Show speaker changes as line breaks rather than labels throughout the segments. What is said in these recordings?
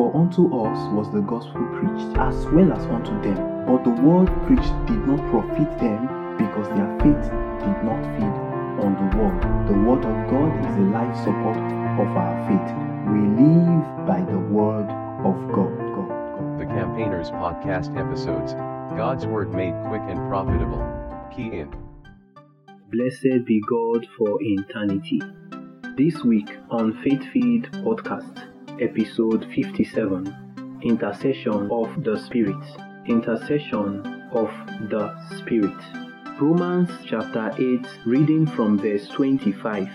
For unto us was the gospel preached, as well as unto them. But the word preached did not profit them, because their faith did not feed on the word. The word of God is the life support of our faith. We live by the word of God. God, God.
The Campaigners Podcast episodes God's Word made quick and profitable. Key in.
Blessed be God for eternity. This week on Faith Feed Podcast, episode 57 Intercession of the Spirit. Intercession of the Spirit. Romans chapter 8, reading from verse 25.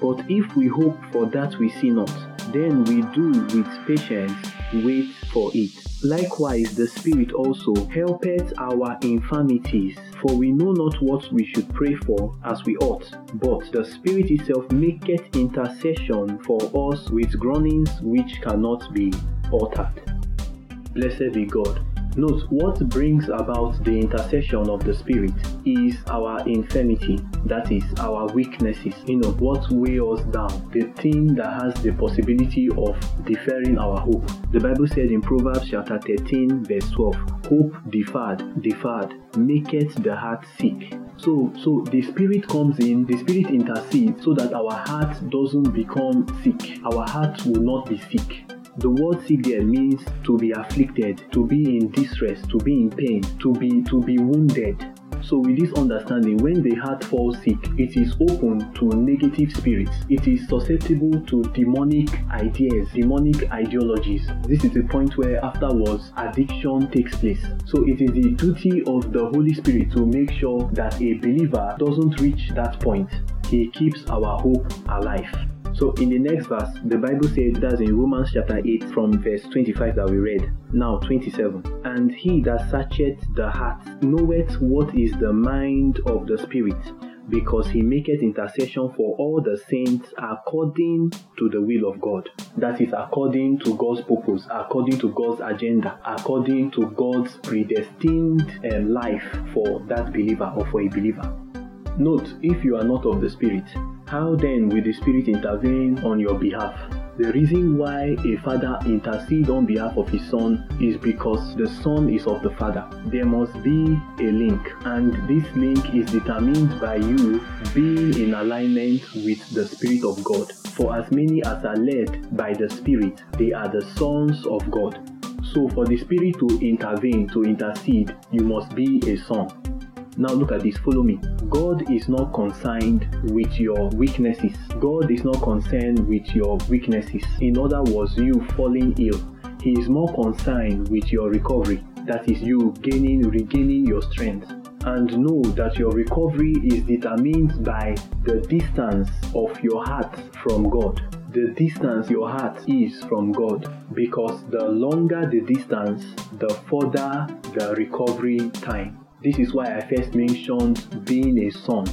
But if we hope for that we see not, then we do with patience wait for it. Likewise, the Spirit also helpeth our infirmities, for we know not what we should pray for as we ought. But the Spirit itself maketh intercession for us with groanings which cannot be uttered. Blessed be God. Note what brings about the intercession of the Spirit is our infirmity, that is, our weaknesses. You know, what weigh us down, the thing that has the possibility of deferring our hope. The Bible said in Proverbs chapter 13, verse 12, Hope deferred, deferred, maketh the heart sick. So, so the Spirit comes in, the Spirit intercedes so that our heart doesn't become sick. Our heart will not be sick. The word sick means to be afflicted, to be in distress, to be in pain, to be to be wounded. So with this understanding, when the heart falls sick, it is open to negative spirits. It is susceptible to demonic ideas, demonic ideologies. This is the point where afterwards addiction takes place. So it is the duty of the Holy Spirit to make sure that a believer doesn't reach that point. He keeps our hope alive. So in the next verse, the Bible says that's in Romans chapter 8 from verse 25 that we read. Now 27. And he that searcheth the heart knoweth what is the mind of the Spirit, because he maketh intercession for all the saints according to the will of God. That is according to God's purpose, according to God's agenda, according to God's predestined um, life for that believer or for a believer. Note, if you are not of the Spirit, how then will the Spirit intervene on your behalf? The reason why a father intercedes on behalf of his son is because the son is of the father. There must be a link, and this link is determined by you being in alignment with the Spirit of God. For as many as are led by the Spirit, they are the sons of God. So, for the Spirit to intervene, to intercede, you must be a son. Now look at this, follow me. God is not concerned with your weaknesses. God is not concerned with your weaknesses. In other words, you falling ill. He is more concerned with your recovery. That is you gaining, regaining your strength. And know that your recovery is determined by the distance of your heart from God. The distance your heart is from God. Because the longer the distance, the further the recovery time. This is why I first mentioned being a son.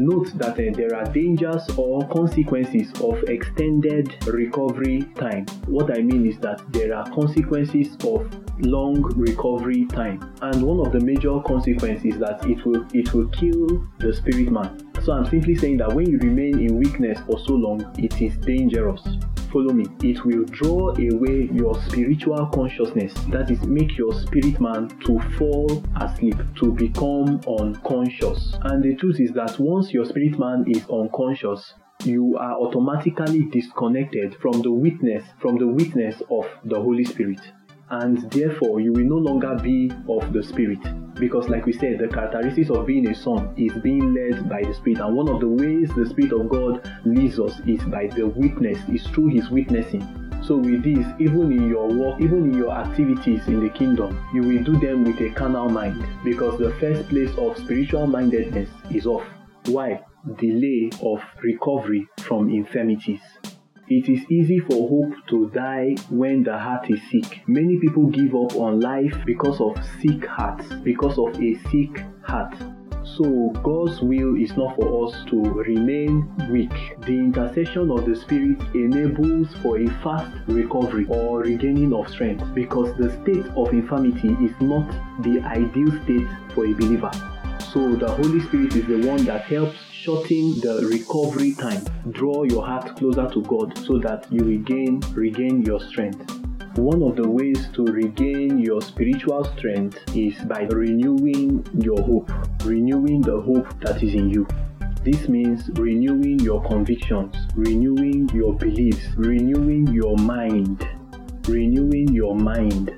Note that uh, there are dangers or consequences of extended recovery time. What I mean is that there are consequences of long recovery time, and one of the major consequences is that it will it will kill the spirit man. So I'm simply saying that when you remain in weakness for so long, it is dangerous follow me. It will draw away your spiritual consciousness. That is make your spirit man to fall asleep to become unconscious. And the truth is that once your spirit man is unconscious you are automatically disconnected from the witness from the witness of the holy spirit and therefore you will no longer be of the spirit. Because like we said the characteristics of being a son is being led by the spirit. And one of the ways the spirit of god leads us is by the witness is through his witnessing. So with this even in your work even in your activities in the kingdom you will do them with a carnal mind. Because the first place of spiritual mindedness is off why? Delay of recovery from infirmities it is easy for hope to die when the heart is sick. Many people give up on life because of sick hearts, because of a sick heart. So God's will is not for us to remain weak. The intercession of the Spirit enables for a fast recovery or regaining of strength because the state of infirmity is not the ideal state for a believer. So the Holy Spirit is the one that helps shorten the recovery time. Draw your heart closer to God so that you regain regain your strength. One of the ways to regain your spiritual strength is by renewing your hope, renewing the hope that is in you. This means renewing your convictions, renewing your beliefs, renewing your mind, renewing your mind.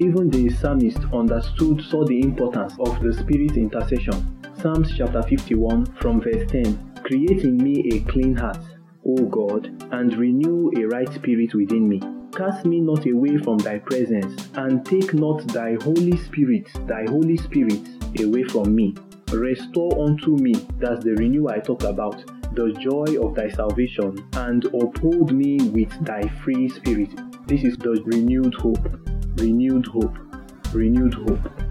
Even the psalmist understood, saw the importance of the Spirit's intercession. Psalms chapter 51 from verse 10 Create in me a clean heart, O God, and renew a right spirit within me. Cast me not away from thy presence, and take not thy Holy Spirit, thy Holy Spirit, away from me. Restore unto me, that's the renewal I talked about, the joy of thy salvation, and uphold me with thy free spirit. This is the renewed hope, renewed hope, renewed hope.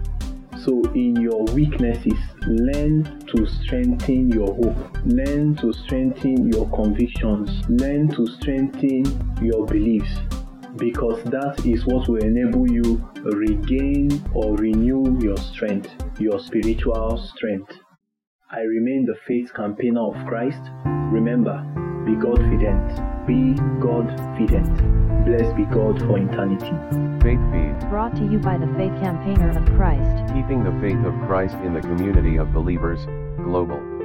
So, in your weaknesses, learn to strengthen your hope, learn to strengthen your convictions, learn to strengthen your beliefs, because that is what will enable you regain or renew your strength, your spiritual strength. I remain the faith campaigner of Christ. Remember, be God fident. Be God fident. Blessed be God for eternity.
Faith Feed.
Brought to you by the Faith Campaigner of Christ.
Keeping the faith of Christ in the community of believers, global.